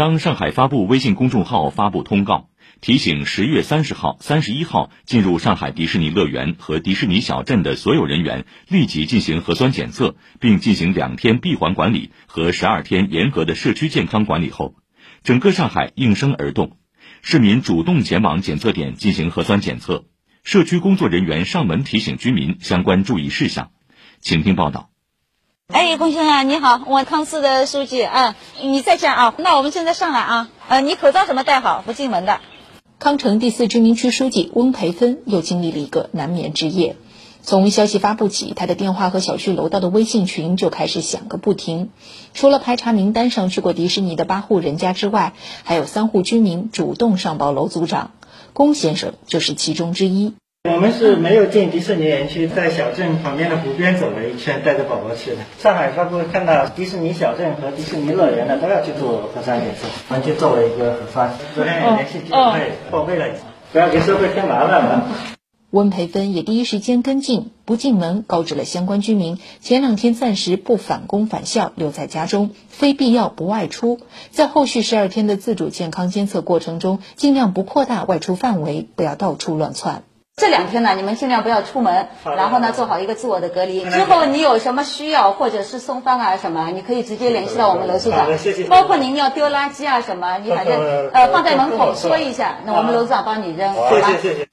当上海发布微信公众号发布通告，提醒十月三十号、三十一号进入上海迪士尼乐园和迪士尼小镇的所有人员立即进行核酸检测，并进行两天闭环管理和十二天严格的社区健康管理后，整个上海应声而动，市民主动前往检测点进行核酸检测，社区工作人员上门提醒居民相关注意事项。请听报道。哎，龚先生你好，我康市的书记啊，你在家啊？那我们现在上来啊，呃，你口罩怎么戴好？不进门的。康城第四居民区书记翁培芬又经历了一个难眠之夜。从消息发布起，他的电话和小区楼道的微信群就开始响个不停。除了排查名单上去过迪士尼的八户人家之外，还有三户居民主动上报楼组长，龚先生就是其中之一。我们是没有进迪士尼园区，在小镇旁边的湖边走了一圈，带着宝宝去的。上海发布看到迪士尼小镇和迪士尼乐园的都要去做核酸检测，我们就做了一个核酸。昨天也联系居委会报备了，不要给社会添麻烦了。温培芬也第一时间跟进，不进门，告知了相关居民，前两天暂时不返工返校，留在家中，非必要不外出。在后续十二天的自主健康监测过程中，尽量不扩大外出范围，不要到处乱窜。这两天呢，你们尽量不要出门，然后呢，做好一个自我的隔离。之后你有什么需要或者是送饭啊什么，你可以直接联系到我们楼组长。包括您要丢垃圾啊什么，你反正呃放在门口说一下，那我们楼组长帮你扔，好吧？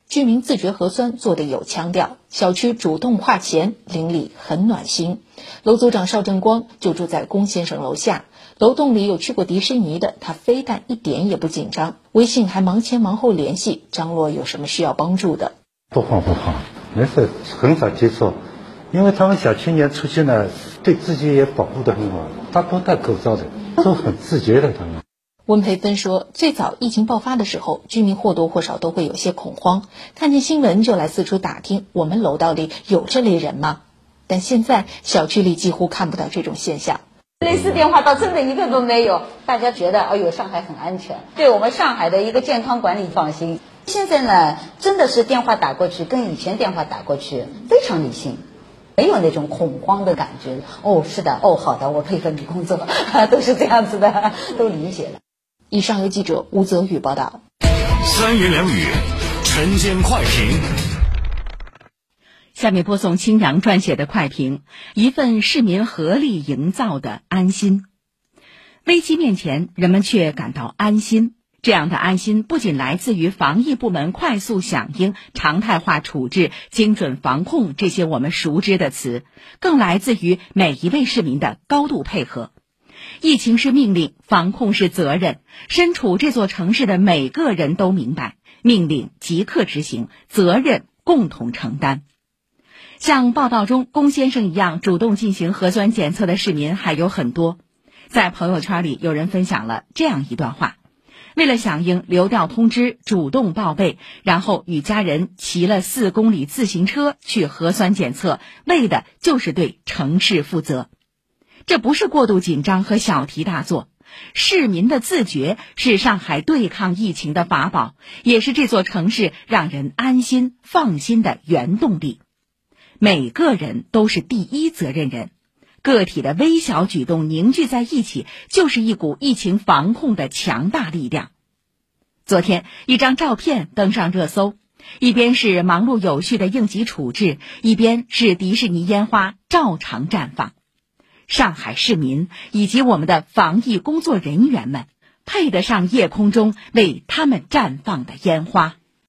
居民自觉核酸做的有腔调，小区主动跨钱，邻里很暖心。楼组长邵正光就住在龚先生楼下，楼栋里有去过迪士尼的，他非但一点也不紧张，微信还忙前忙后联系张罗有什么需要帮助的。不慌不慌，没事，很少接触，因为他们小青年出去呢，对自己也保护的很好，他都戴口罩的，都很自觉的他们。温培芬说，最早疫情爆发的时候，居民或多或少都会有些恐慌，看见新闻就来四处打听，我们楼道里有这类人吗？但现在小区里几乎看不到这种现象，类似电话倒真的一个都没有，大家觉得哎呦上海很安全，对我们上海的一个健康管理放心。现在呢，真的是电话打过去，跟以前电话打过去非常理性，没有那种恐慌的感觉。哦，是的，哦，好的，我配合你工作，都是这样子的，都理解了。以上由记者吴泽宇报道。三言两语，晨间快评。下面播送青阳撰写的快评：一份市民合力营造的安心。危机面前，人们却感到安心。这样的安心不仅来自于防疫部门快速响应、常态化处置、精准防控这些我们熟知的词，更来自于每一位市民的高度配合。疫情是命令，防控是责任。身处这座城市的每个人都明白，命令即刻执行，责任共同承担。像报道中龚先生一样主动进行核酸检测的市民还有很多。在朋友圈里，有人分享了这样一段话。为了响应流调通知，主动报备，然后与家人骑了四公里自行车去核酸检测，为的就是对城市负责。这不是过度紧张和小题大做，市民的自觉是上海对抗疫情的法宝，也是这座城市让人安心放心的原动力。每个人都是第一责任人。个体的微小举动凝聚在一起，就是一股疫情防控的强大力量。昨天，一张照片登上热搜，一边是忙碌有序的应急处置，一边是迪士尼烟花照常绽放。上海市民以及我们的防疫工作人员们，配得上夜空中为他们绽放的烟花。